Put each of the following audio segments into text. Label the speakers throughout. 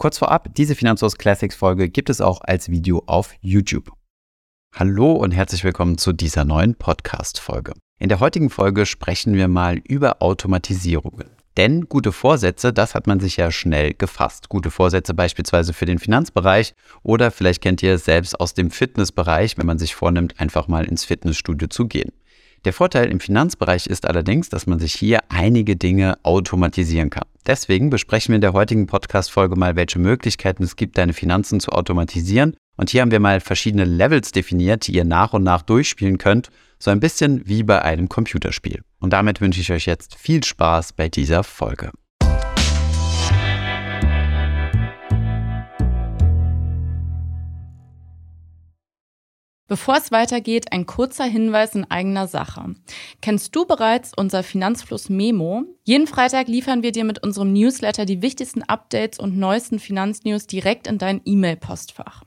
Speaker 1: Kurz vorab, diese Finanzhaus Classics Folge gibt es auch als Video auf YouTube. Hallo und herzlich willkommen zu dieser neuen Podcast-Folge. In der heutigen Folge sprechen wir mal über Automatisierungen. Denn gute Vorsätze, das hat man sich ja schnell gefasst. Gute Vorsätze beispielsweise für den Finanzbereich oder vielleicht kennt ihr es selbst aus dem Fitnessbereich, wenn man sich vornimmt, einfach mal ins Fitnessstudio zu gehen. Der Vorteil im Finanzbereich ist allerdings, dass man sich hier einige Dinge automatisieren kann. Deswegen besprechen wir in der heutigen Podcast-Folge mal, welche Möglichkeiten es gibt, deine Finanzen zu automatisieren. Und hier haben wir mal verschiedene Levels definiert, die ihr nach und nach durchspielen könnt, so ein bisschen wie bei einem Computerspiel. Und damit wünsche ich euch jetzt viel Spaß bei dieser Folge.
Speaker 2: Bevor es weitergeht, ein kurzer Hinweis in eigener Sache. Kennst du bereits unser Finanzfluss Memo? Jeden Freitag liefern wir dir mit unserem Newsletter die wichtigsten Updates und neuesten Finanznews direkt in dein E-Mail-Postfach.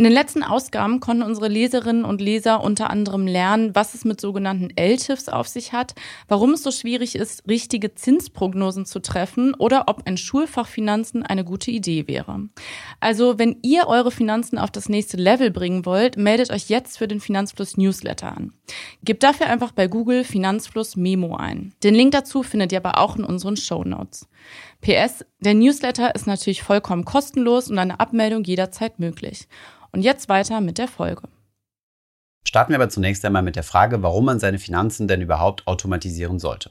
Speaker 2: In den letzten Ausgaben konnten unsere Leserinnen und Leser unter anderem lernen, was es mit sogenannten LTIFs auf sich hat, warum es so schwierig ist, richtige Zinsprognosen zu treffen oder ob ein Schulfach Finanzen eine gute Idee wäre. Also, wenn ihr eure Finanzen auf das nächste Level bringen wollt, meldet euch jetzt für den Finanzfluss Newsletter an. Gebt dafür einfach bei Google Finanzfluss Memo ein. Den Link dazu findet ihr aber auch in unseren Show Notes. PS, der Newsletter ist natürlich vollkommen kostenlos und eine Abmeldung jederzeit möglich. Und jetzt weiter mit der Folge.
Speaker 1: Starten wir aber zunächst einmal mit der Frage, warum man seine Finanzen denn überhaupt automatisieren sollte.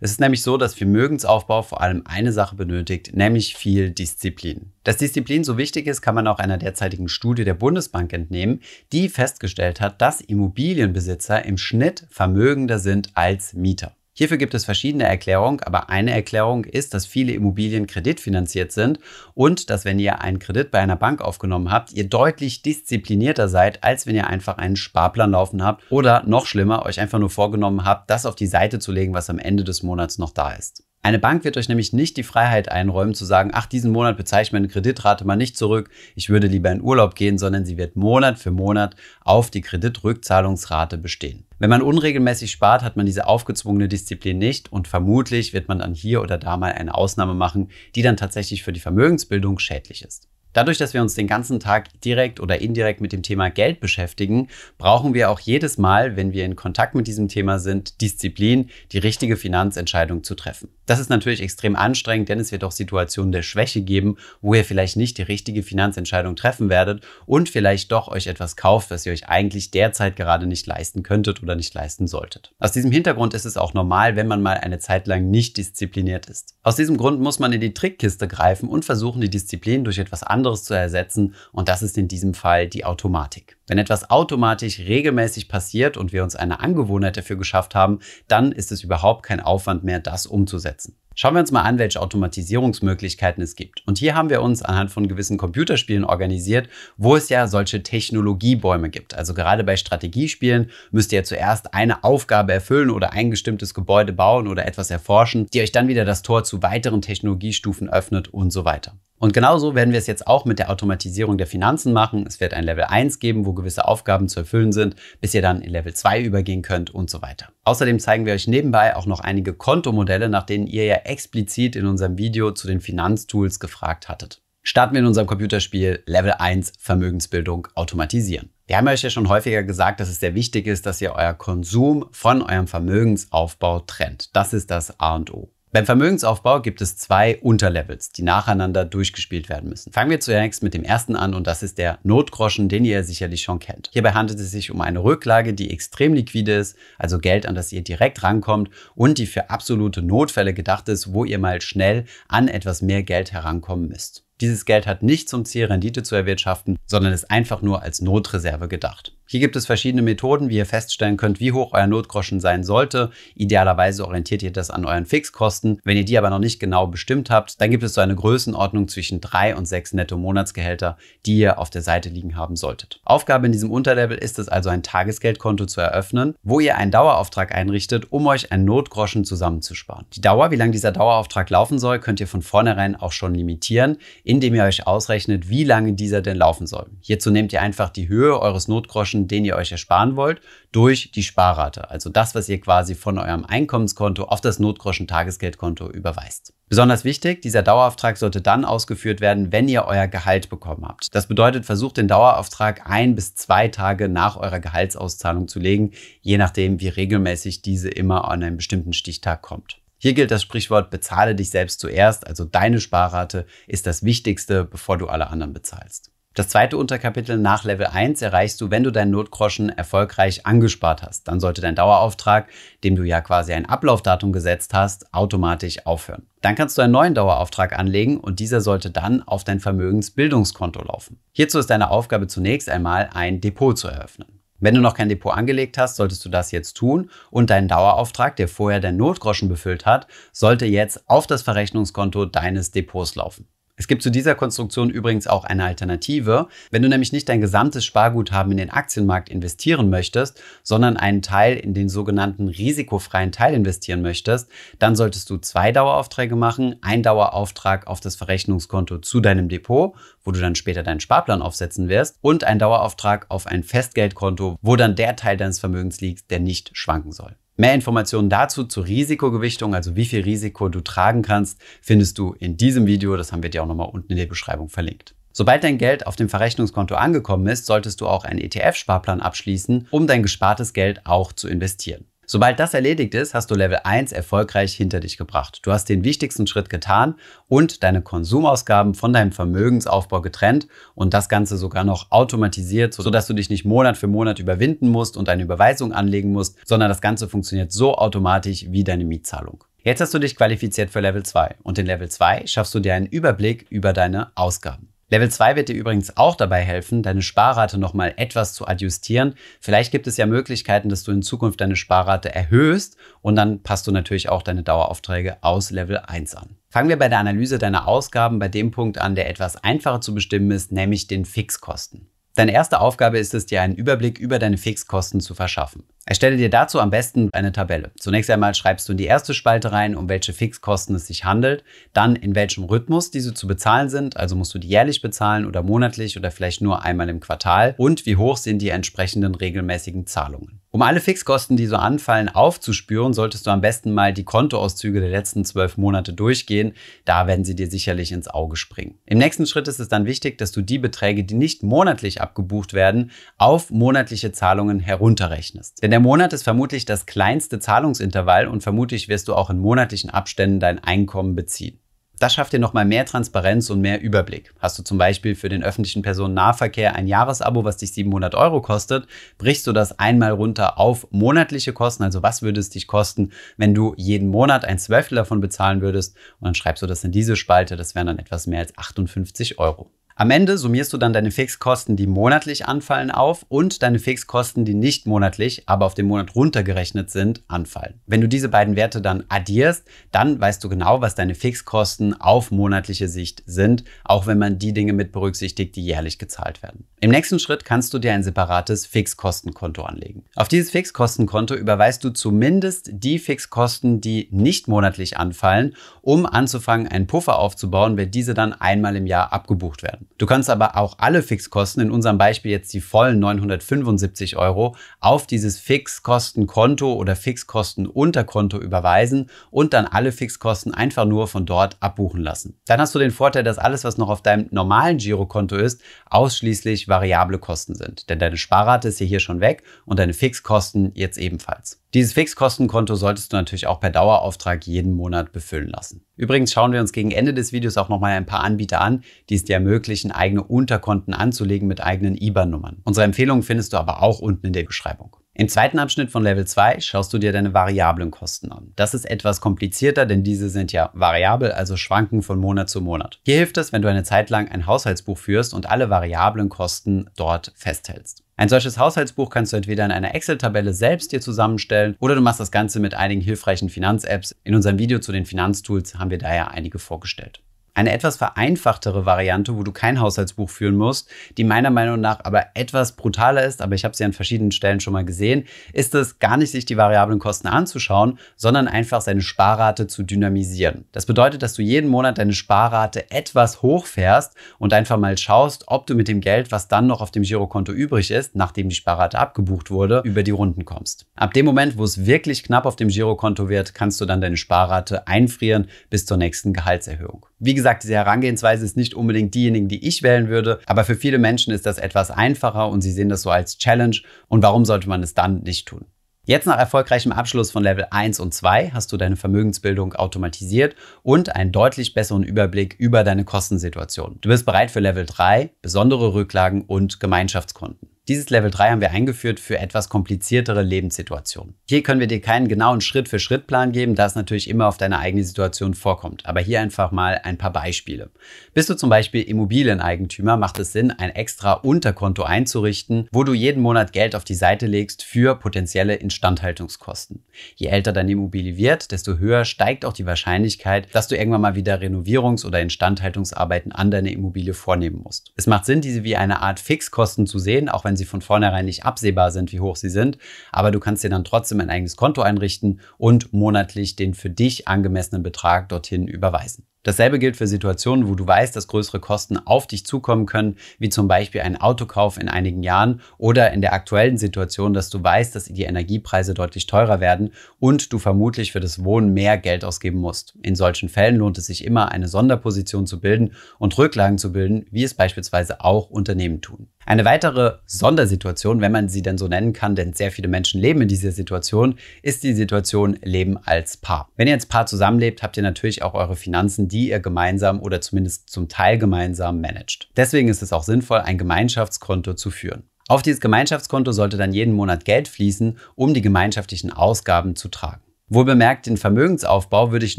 Speaker 1: Es ist nämlich so, dass Vermögensaufbau vor allem eine Sache benötigt, nämlich viel Disziplin. Dass Disziplin so wichtig ist, kann man auch einer derzeitigen Studie der Bundesbank entnehmen, die festgestellt hat, dass Immobilienbesitzer im Schnitt vermögender sind als Mieter. Hierfür gibt es verschiedene Erklärungen, aber eine Erklärung ist, dass viele Immobilien kreditfinanziert sind und dass wenn ihr einen Kredit bei einer Bank aufgenommen habt, ihr deutlich disziplinierter seid, als wenn ihr einfach einen Sparplan laufen habt oder noch schlimmer, euch einfach nur vorgenommen habt, das auf die Seite zu legen, was am Ende des Monats noch da ist. Eine Bank wird euch nämlich nicht die Freiheit einräumen zu sagen, ach, diesen Monat bezahle ich meine Kreditrate mal nicht zurück, ich würde lieber in Urlaub gehen, sondern sie wird Monat für Monat auf die Kreditrückzahlungsrate bestehen. Wenn man unregelmäßig spart, hat man diese aufgezwungene Disziplin nicht und vermutlich wird man dann hier oder da mal eine Ausnahme machen, die dann tatsächlich für die Vermögensbildung schädlich ist. Dadurch, dass wir uns den ganzen Tag direkt oder indirekt mit dem Thema Geld beschäftigen, brauchen wir auch jedes Mal, wenn wir in Kontakt mit diesem Thema sind, Disziplin, die richtige Finanzentscheidung zu treffen. Das ist natürlich extrem anstrengend, denn es wird auch Situationen der Schwäche geben, wo ihr vielleicht nicht die richtige Finanzentscheidung treffen werdet und vielleicht doch euch etwas kauft, was ihr euch eigentlich derzeit gerade nicht leisten könntet oder nicht leisten solltet. Aus diesem Hintergrund ist es auch normal, wenn man mal eine Zeit lang nicht diszipliniert ist. Aus diesem Grund muss man in die Trickkiste greifen und versuchen, die Disziplin durch etwas anderes anderes zu ersetzen und das ist in diesem Fall die Automatik. Wenn etwas automatisch regelmäßig passiert und wir uns eine Angewohnheit dafür geschafft haben, dann ist es überhaupt kein Aufwand mehr, das umzusetzen. Schauen wir uns mal an, welche Automatisierungsmöglichkeiten es gibt. Und hier haben wir uns anhand von gewissen Computerspielen organisiert, wo es ja solche Technologiebäume gibt. Also gerade bei Strategiespielen müsst ihr zuerst eine Aufgabe erfüllen oder ein bestimmtes Gebäude bauen oder etwas erforschen, die euch dann wieder das Tor zu weiteren Technologiestufen öffnet und so weiter. Und genauso werden wir es jetzt auch mit der Automatisierung der Finanzen machen. Es wird ein Level 1 geben, wo gewisse Aufgaben zu erfüllen sind, bis ihr dann in Level 2 übergehen könnt und so weiter. Außerdem zeigen wir euch nebenbei auch noch einige Kontomodelle, nach denen ihr ja explizit in unserem Video zu den Finanztools gefragt hattet. Starten wir in unserem Computerspiel Level 1 Vermögensbildung automatisieren. Wir haben euch ja schon häufiger gesagt, dass es sehr wichtig ist, dass ihr euer Konsum von eurem Vermögensaufbau trennt. Das ist das A und O. Beim Vermögensaufbau gibt es zwei Unterlevels, die nacheinander durchgespielt werden müssen. Fangen wir zunächst mit dem ersten an und das ist der Notgroschen, den ihr sicherlich schon kennt. Hierbei handelt es sich um eine Rücklage, die extrem liquide ist, also Geld, an das ihr direkt rankommt und die für absolute Notfälle gedacht ist, wo ihr mal schnell an etwas mehr Geld herankommen müsst. Dieses Geld hat nicht zum Ziel, Rendite zu erwirtschaften, sondern ist einfach nur als Notreserve gedacht. Hier gibt es verschiedene Methoden, wie ihr feststellen könnt, wie hoch euer Notgroschen sein sollte. Idealerweise orientiert ihr das an euren Fixkosten. Wenn ihr die aber noch nicht genau bestimmt habt, dann gibt es so eine Größenordnung zwischen drei und sechs Netto-Monatsgehälter, die ihr auf der Seite liegen haben solltet. Aufgabe in diesem Unterlevel ist es also, ein Tagesgeldkonto zu eröffnen, wo ihr einen Dauerauftrag einrichtet, um euch einen Notgroschen zusammenzusparen. Die Dauer, wie lange dieser Dauerauftrag laufen soll, könnt ihr von vornherein auch schon limitieren, indem ihr euch ausrechnet, wie lange dieser denn laufen soll. Hierzu nehmt ihr einfach die Höhe eures Notgroschen, den ihr euch ersparen wollt, durch die Sparrate, also das, was ihr quasi von eurem Einkommenskonto auf das Notgroschen-Tagesgeldkonto überweist. Besonders wichtig, dieser Dauerauftrag sollte dann ausgeführt werden, wenn ihr euer Gehalt bekommen habt. Das bedeutet, versucht den Dauerauftrag ein bis zwei Tage nach eurer Gehaltsauszahlung zu legen, je nachdem, wie regelmäßig diese immer an einem bestimmten Stichtag kommt. Hier gilt das Sprichwort, bezahle dich selbst zuerst, also deine Sparrate ist das Wichtigste, bevor du alle anderen bezahlst. Das zweite Unterkapitel nach Level 1 erreichst du, wenn du deinen Notgroschen erfolgreich angespart hast. Dann sollte dein Dauerauftrag, dem du ja quasi ein Ablaufdatum gesetzt hast, automatisch aufhören. Dann kannst du einen neuen Dauerauftrag anlegen und dieser sollte dann auf dein Vermögensbildungskonto laufen. Hierzu ist deine Aufgabe zunächst einmal ein Depot zu eröffnen. Wenn du noch kein Depot angelegt hast, solltest du das jetzt tun und deinen Dauerauftrag, der vorher dein Notgroschen befüllt hat, sollte jetzt auf das Verrechnungskonto deines Depots laufen. Es gibt zu dieser Konstruktion übrigens auch eine Alternative. Wenn du nämlich nicht dein gesamtes Sparguthaben in den Aktienmarkt investieren möchtest, sondern einen Teil in den sogenannten risikofreien Teil investieren möchtest, dann solltest du zwei Daueraufträge machen. Ein Dauerauftrag auf das Verrechnungskonto zu deinem Depot, wo du dann später deinen Sparplan aufsetzen wirst, und ein Dauerauftrag auf ein Festgeldkonto, wo dann der Teil deines Vermögens liegt, der nicht schwanken soll. Mehr Informationen dazu zur Risikogewichtung, also wie viel Risiko du tragen kannst, findest du in diesem Video. Das haben wir dir auch nochmal unten in der Beschreibung verlinkt. Sobald dein Geld auf dem Verrechnungskonto angekommen ist, solltest du auch einen ETF-Sparplan abschließen, um dein gespartes Geld auch zu investieren. Sobald das erledigt ist, hast du Level 1 erfolgreich hinter dich gebracht. Du hast den wichtigsten Schritt getan und deine Konsumausgaben von deinem Vermögensaufbau getrennt und das Ganze sogar noch automatisiert, sodass du dich nicht Monat für Monat überwinden musst und eine Überweisung anlegen musst, sondern das Ganze funktioniert so automatisch wie deine Mietzahlung. Jetzt hast du dich qualifiziert für Level 2 und in Level 2 schaffst du dir einen Überblick über deine Ausgaben. Level 2 wird dir übrigens auch dabei helfen, deine Sparrate nochmal etwas zu adjustieren. Vielleicht gibt es ja Möglichkeiten, dass du in Zukunft deine Sparrate erhöhst und dann passt du natürlich auch deine Daueraufträge aus Level 1 an. Fangen wir bei der Analyse deiner Ausgaben bei dem Punkt an, der etwas einfacher zu bestimmen ist, nämlich den Fixkosten. Deine erste Aufgabe ist es, dir einen Überblick über deine Fixkosten zu verschaffen. Erstelle dir dazu am besten eine Tabelle. Zunächst einmal schreibst du in die erste Spalte rein, um welche Fixkosten es sich handelt, dann in welchem Rhythmus diese zu bezahlen sind, also musst du die jährlich bezahlen oder monatlich oder vielleicht nur einmal im Quartal und wie hoch sind die entsprechenden regelmäßigen Zahlungen. Um alle Fixkosten, die so anfallen, aufzuspüren, solltest du am besten mal die Kontoauszüge der letzten zwölf Monate durchgehen. Da werden sie dir sicherlich ins Auge springen. Im nächsten Schritt ist es dann wichtig, dass du die Beträge, die nicht monatlich abgebucht werden, auf monatliche Zahlungen herunterrechnest. Denn der Monat ist vermutlich das kleinste Zahlungsintervall und vermutlich wirst du auch in monatlichen Abständen dein Einkommen beziehen. Das schafft dir nochmal mehr Transparenz und mehr Überblick. Hast du zum Beispiel für den öffentlichen Personennahverkehr ein Jahresabo, was dich 700 Euro kostet, brichst du das einmal runter auf monatliche Kosten. Also was würde es dich kosten, wenn du jeden Monat ein Zwölftel davon bezahlen würdest? Und dann schreibst du das in diese Spalte. Das wären dann etwas mehr als 58 Euro. Am Ende summierst du dann deine Fixkosten, die monatlich anfallen, auf und deine Fixkosten, die nicht monatlich, aber auf den Monat runtergerechnet sind, anfallen. Wenn du diese beiden Werte dann addierst, dann weißt du genau, was deine Fixkosten auf monatliche Sicht sind, auch wenn man die Dinge mit berücksichtigt, die jährlich gezahlt werden. Im nächsten Schritt kannst du dir ein separates Fixkostenkonto anlegen. Auf dieses Fixkostenkonto überweist du zumindest die Fixkosten, die nicht monatlich anfallen, um anzufangen, einen Puffer aufzubauen, wenn diese dann einmal im Jahr abgebucht werden. Du kannst aber auch alle Fixkosten, in unserem Beispiel jetzt die vollen 975 Euro, auf dieses Fixkostenkonto oder Fixkostenunterkonto überweisen und dann alle Fixkosten einfach nur von dort abbuchen lassen. Dann hast du den Vorteil, dass alles, was noch auf deinem normalen Girokonto ist, ausschließlich variable Kosten sind. Denn deine Sparrate ist ja hier schon weg und deine Fixkosten jetzt ebenfalls. Dieses Fixkostenkonto solltest du natürlich auch per Dauerauftrag jeden Monat befüllen lassen. Übrigens schauen wir uns gegen Ende des Videos auch nochmal ein paar Anbieter an, die es dir ermöglichen, eigene Unterkonten anzulegen mit eigenen IBAN-Nummern. Unsere Empfehlungen findest du aber auch unten in der Beschreibung. Im zweiten Abschnitt von Level 2 schaust du dir deine variablen Kosten an. Das ist etwas komplizierter, denn diese sind ja variabel, also schwanken von Monat zu Monat. Hier hilft es, wenn du eine Zeit lang ein Haushaltsbuch führst und alle variablen Kosten dort festhältst. Ein solches Haushaltsbuch kannst du entweder in einer Excel-Tabelle selbst dir zusammenstellen oder du machst das Ganze mit einigen hilfreichen Finanz-Apps. In unserem Video zu den Finanztools haben wir daher einige vorgestellt. Eine etwas vereinfachtere Variante, wo du kein Haushaltsbuch führen musst, die meiner Meinung nach aber etwas brutaler ist, aber ich habe sie an verschiedenen Stellen schon mal gesehen, ist es gar nicht sich die variablen Kosten anzuschauen, sondern einfach seine Sparrate zu dynamisieren. Das bedeutet, dass du jeden Monat deine Sparrate etwas hochfährst und einfach mal schaust, ob du mit dem Geld, was dann noch auf dem Girokonto übrig ist, nachdem die Sparrate abgebucht wurde, über die Runden kommst. Ab dem Moment, wo es wirklich knapp auf dem Girokonto wird, kannst du dann deine Sparrate einfrieren bis zur nächsten Gehaltserhöhung. Wie gesagt, diese Herangehensweise ist nicht unbedingt diejenige, die ich wählen würde, aber für viele Menschen ist das etwas einfacher und sie sehen das so als Challenge. Und warum sollte man es dann nicht tun? Jetzt nach erfolgreichem Abschluss von Level 1 und 2 hast du deine Vermögensbildung automatisiert und einen deutlich besseren Überblick über deine Kostensituation. Du bist bereit für Level 3, besondere Rücklagen und Gemeinschaftskonten. Dieses Level 3 haben wir eingeführt für etwas kompliziertere Lebenssituationen. Hier können wir dir keinen genauen Schritt-für-Schritt-Plan geben, da es natürlich immer auf deine eigene Situation vorkommt. Aber hier einfach mal ein paar Beispiele. Bist du zum Beispiel Immobilieneigentümer, macht es Sinn, ein extra Unterkonto einzurichten, wo du jeden Monat Geld auf die Seite legst für potenzielle Instandhaltungskosten. Je älter deine Immobilie wird, desto höher steigt auch die Wahrscheinlichkeit, dass du irgendwann mal wieder Renovierungs- oder Instandhaltungsarbeiten an deiner Immobilie vornehmen musst. Es macht Sinn, diese wie eine Art Fixkosten zu sehen, auch wenn sie von vornherein nicht absehbar sind, wie hoch sie sind. Aber du kannst dir dann trotzdem ein eigenes Konto einrichten und monatlich den für dich angemessenen Betrag dorthin überweisen. Dasselbe gilt für Situationen, wo du weißt, dass größere Kosten auf dich zukommen können, wie zum Beispiel ein Autokauf in einigen Jahren oder in der aktuellen Situation, dass du weißt, dass die Energiepreise deutlich teurer werden und du vermutlich für das Wohnen mehr Geld ausgeben musst. In solchen Fällen lohnt es sich immer, eine Sonderposition zu bilden und Rücklagen zu bilden, wie es beispielsweise auch Unternehmen tun. Eine weitere Sondersituation, wenn man sie denn so nennen kann, denn sehr viele Menschen leben in dieser Situation, ist die Situation Leben als Paar. Wenn ihr als Paar zusammenlebt, habt ihr natürlich auch eure Finanzen, die die ihr gemeinsam oder zumindest zum Teil gemeinsam managt. Deswegen ist es auch sinnvoll, ein Gemeinschaftskonto zu führen. Auf dieses Gemeinschaftskonto sollte dann jeden Monat Geld fließen, um die gemeinschaftlichen Ausgaben zu tragen. Wohl bemerkt, den Vermögensaufbau würde ich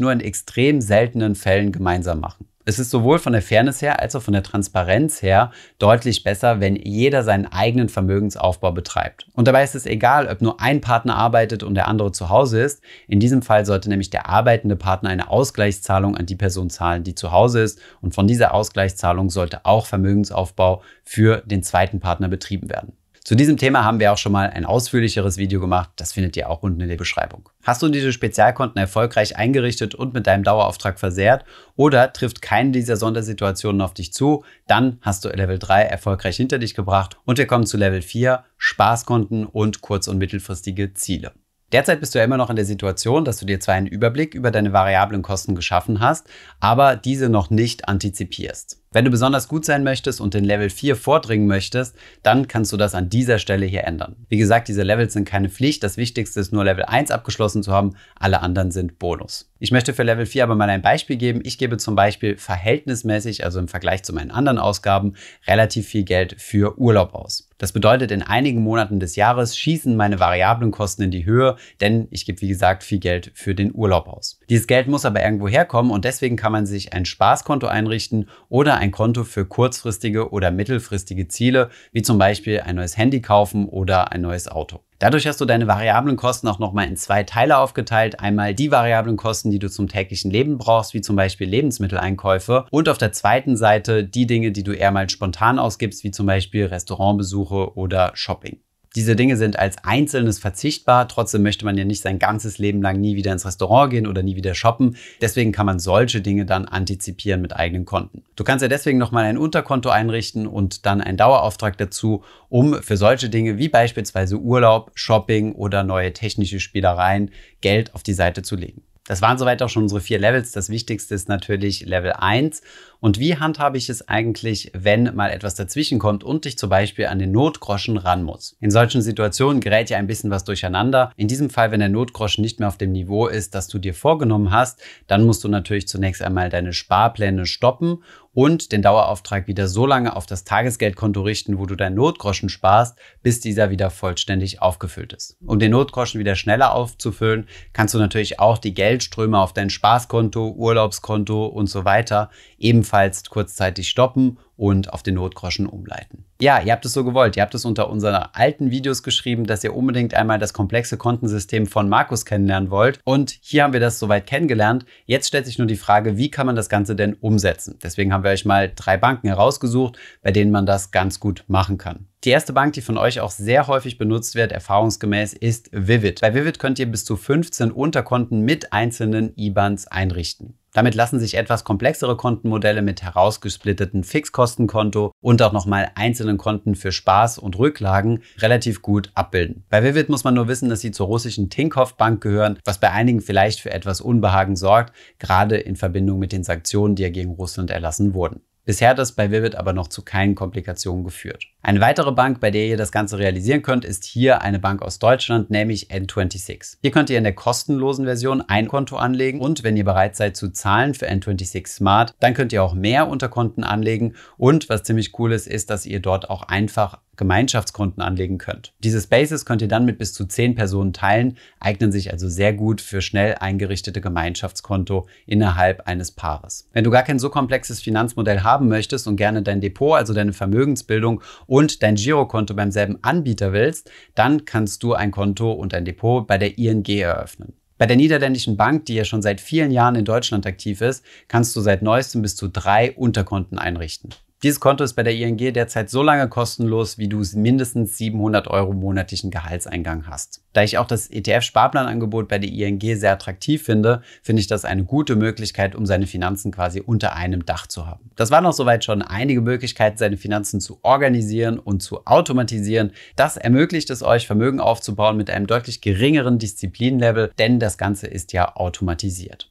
Speaker 1: nur in extrem seltenen Fällen gemeinsam machen. Es ist sowohl von der Fairness her als auch von der Transparenz her deutlich besser, wenn jeder seinen eigenen Vermögensaufbau betreibt. Und dabei ist es egal, ob nur ein Partner arbeitet und der andere zu Hause ist. In diesem Fall sollte nämlich der arbeitende Partner eine Ausgleichszahlung an die Person zahlen, die zu Hause ist. Und von dieser Ausgleichszahlung sollte auch Vermögensaufbau für den zweiten Partner betrieben werden. Zu diesem Thema haben wir auch schon mal ein ausführlicheres Video gemacht. Das findet ihr auch unten in der Beschreibung. Hast du diese Spezialkonten erfolgreich eingerichtet und mit deinem Dauerauftrag versehrt oder trifft keine dieser Sondersituationen auf dich zu, dann hast du Level 3 erfolgreich hinter dich gebracht und wir kommen zu Level 4, Spaßkonten und kurz- und mittelfristige Ziele. Derzeit bist du ja immer noch in der Situation, dass du dir zwar einen Überblick über deine variablen Kosten geschaffen hast, aber diese noch nicht antizipierst. Wenn du besonders gut sein möchtest und den Level 4 vordringen möchtest, dann kannst du das an dieser Stelle hier ändern. Wie gesagt, diese Levels sind keine Pflicht. Das Wichtigste ist nur Level 1 abgeschlossen zu haben. Alle anderen sind Bonus. Ich möchte für Level 4 aber mal ein Beispiel geben. Ich gebe zum Beispiel verhältnismäßig, also im Vergleich zu meinen anderen Ausgaben, relativ viel Geld für Urlaub aus. Das bedeutet, in einigen Monaten des Jahres schießen meine variablen Kosten in die Höhe, denn ich gebe, wie gesagt, viel Geld für den Urlaub aus. Dieses Geld muss aber irgendwo herkommen und deswegen kann man sich ein Spaßkonto einrichten oder ein Konto für kurzfristige oder mittelfristige Ziele, wie zum Beispiel ein neues Handy kaufen oder ein neues Auto. Dadurch hast du deine variablen Kosten auch nochmal in zwei Teile aufgeteilt. Einmal die variablen Kosten, die du zum täglichen Leben brauchst, wie zum Beispiel Lebensmitteleinkäufe. Und auf der zweiten Seite die Dinge, die du eher mal spontan ausgibst, wie zum Beispiel Restaurantbesuche oder Shopping. Diese Dinge sind als Einzelnes verzichtbar. Trotzdem möchte man ja nicht sein ganzes Leben lang nie wieder ins Restaurant gehen oder nie wieder shoppen. Deswegen kann man solche Dinge dann antizipieren mit eigenen Konten. Du kannst ja deswegen nochmal ein Unterkonto einrichten und dann einen Dauerauftrag dazu, um für solche Dinge wie beispielsweise Urlaub, Shopping oder neue technische Spielereien Geld auf die Seite zu legen. Das waren soweit auch schon unsere vier Levels. Das Wichtigste ist natürlich Level 1. Und wie handhabe ich es eigentlich, wenn mal etwas dazwischen kommt und ich zum Beispiel an den Notgroschen ran muss? In solchen Situationen gerät ja ein bisschen was durcheinander. In diesem Fall, wenn der Notgroschen nicht mehr auf dem Niveau ist, das du dir vorgenommen hast, dann musst du natürlich zunächst einmal deine Sparpläne stoppen und den Dauerauftrag wieder so lange auf das Tagesgeldkonto richten, wo du deinen Notgroschen sparst, bis dieser wieder vollständig aufgefüllt ist. Um den Notgroschen wieder schneller aufzufüllen, kannst du natürlich auch die Geldströme auf dein Spaßkonto, Urlaubskonto und so weiter ebenfalls gegebenenfalls kurzzeitig stoppen und auf den Notgroschen umleiten. Ja, ihr habt es so gewollt. Ihr habt es unter unseren alten Videos geschrieben, dass ihr unbedingt einmal das komplexe Kontensystem von Markus kennenlernen wollt. Und hier haben wir das soweit kennengelernt. Jetzt stellt sich nur die Frage, wie kann man das Ganze denn umsetzen? Deswegen haben wir euch mal drei Banken herausgesucht, bei denen man das ganz gut machen kann. Die erste Bank, die von euch auch sehr häufig benutzt wird, erfahrungsgemäß, ist Vivid. Bei Vivid könnt ihr bis zu 15 Unterkonten mit einzelnen IBANs einrichten. Damit lassen sich etwas komplexere Kontenmodelle mit herausgesplitteten Fixkostenkonto und auch nochmal einzelnen Konten für Spaß und Rücklagen relativ gut abbilden. Bei Vivid muss man nur wissen, dass sie zur russischen Tinkoff Bank gehören, was bei einigen vielleicht für etwas Unbehagen sorgt, gerade in Verbindung mit den Sanktionen, die ja gegen Russland erlassen wurden. Bisher hat das bei Vivid aber noch zu keinen Komplikationen geführt. Eine weitere Bank, bei der ihr das Ganze realisieren könnt, ist hier eine Bank aus Deutschland, nämlich N26. Hier könnt ihr in der kostenlosen Version ein Konto anlegen und wenn ihr bereit seid zu zahlen für N26 Smart, dann könnt ihr auch mehr Unterkonten anlegen und was ziemlich cool ist, ist, dass ihr dort auch einfach Gemeinschaftskonten anlegen könnt. Diese Spaces könnt ihr dann mit bis zu 10 Personen teilen, eignen sich also sehr gut für schnell eingerichtete Gemeinschaftskonto innerhalb eines Paares. Wenn du gar kein so komplexes Finanzmodell haben möchtest und gerne dein Depot, also deine Vermögensbildung und dein Girokonto beim selben Anbieter willst, dann kannst du ein Konto und ein Depot bei der ING eröffnen. Bei der Niederländischen Bank, die ja schon seit vielen Jahren in Deutschland aktiv ist, kannst du seit neuestem bis zu drei Unterkonten einrichten. Dieses Konto ist bei der ING derzeit so lange kostenlos, wie du mindestens 700 Euro monatlichen Gehaltseingang hast. Da ich auch das ETF-Sparplanangebot bei der ING sehr attraktiv finde, finde ich das eine gute Möglichkeit, um seine Finanzen quasi unter einem Dach zu haben. Das waren auch soweit schon einige Möglichkeiten, seine Finanzen zu organisieren und zu automatisieren. Das ermöglicht es euch, Vermögen aufzubauen mit einem deutlich geringeren Disziplinlevel, denn das Ganze ist ja automatisiert.